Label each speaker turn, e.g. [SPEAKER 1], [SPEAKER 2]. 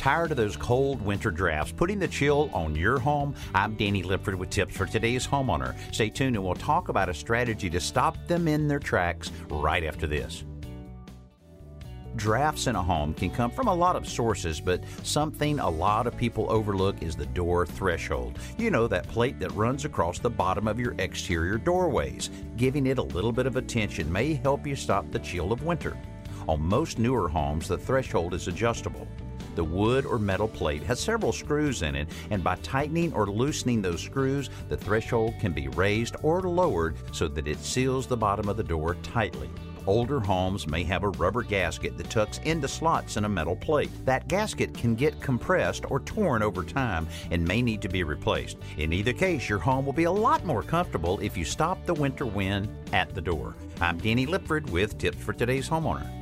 [SPEAKER 1] Tired of those cold winter drafts putting the chill on your home? I'm Danny Lipford with tips for today's homeowner. Stay tuned and we'll talk about a strategy to stop them in their tracks right after this. Drafts in a home can come from a lot of sources, but something a lot of people overlook is the door threshold. You know, that plate that runs across the bottom of your exterior doorways. Giving it a little bit of attention may help you stop the chill of winter. On most newer homes, the threshold is adjustable. The wood or metal plate has several screws in it, and by tightening or loosening those screws, the threshold can be raised or lowered so that it seals the bottom of the door tightly. Older homes may have a rubber gasket that tucks into slots in a metal plate. That gasket can get compressed or torn over time and may need to be replaced. In either case, your home will be a lot more comfortable if you stop the winter wind at the door. I'm Danny Lipford with tips for today's homeowner.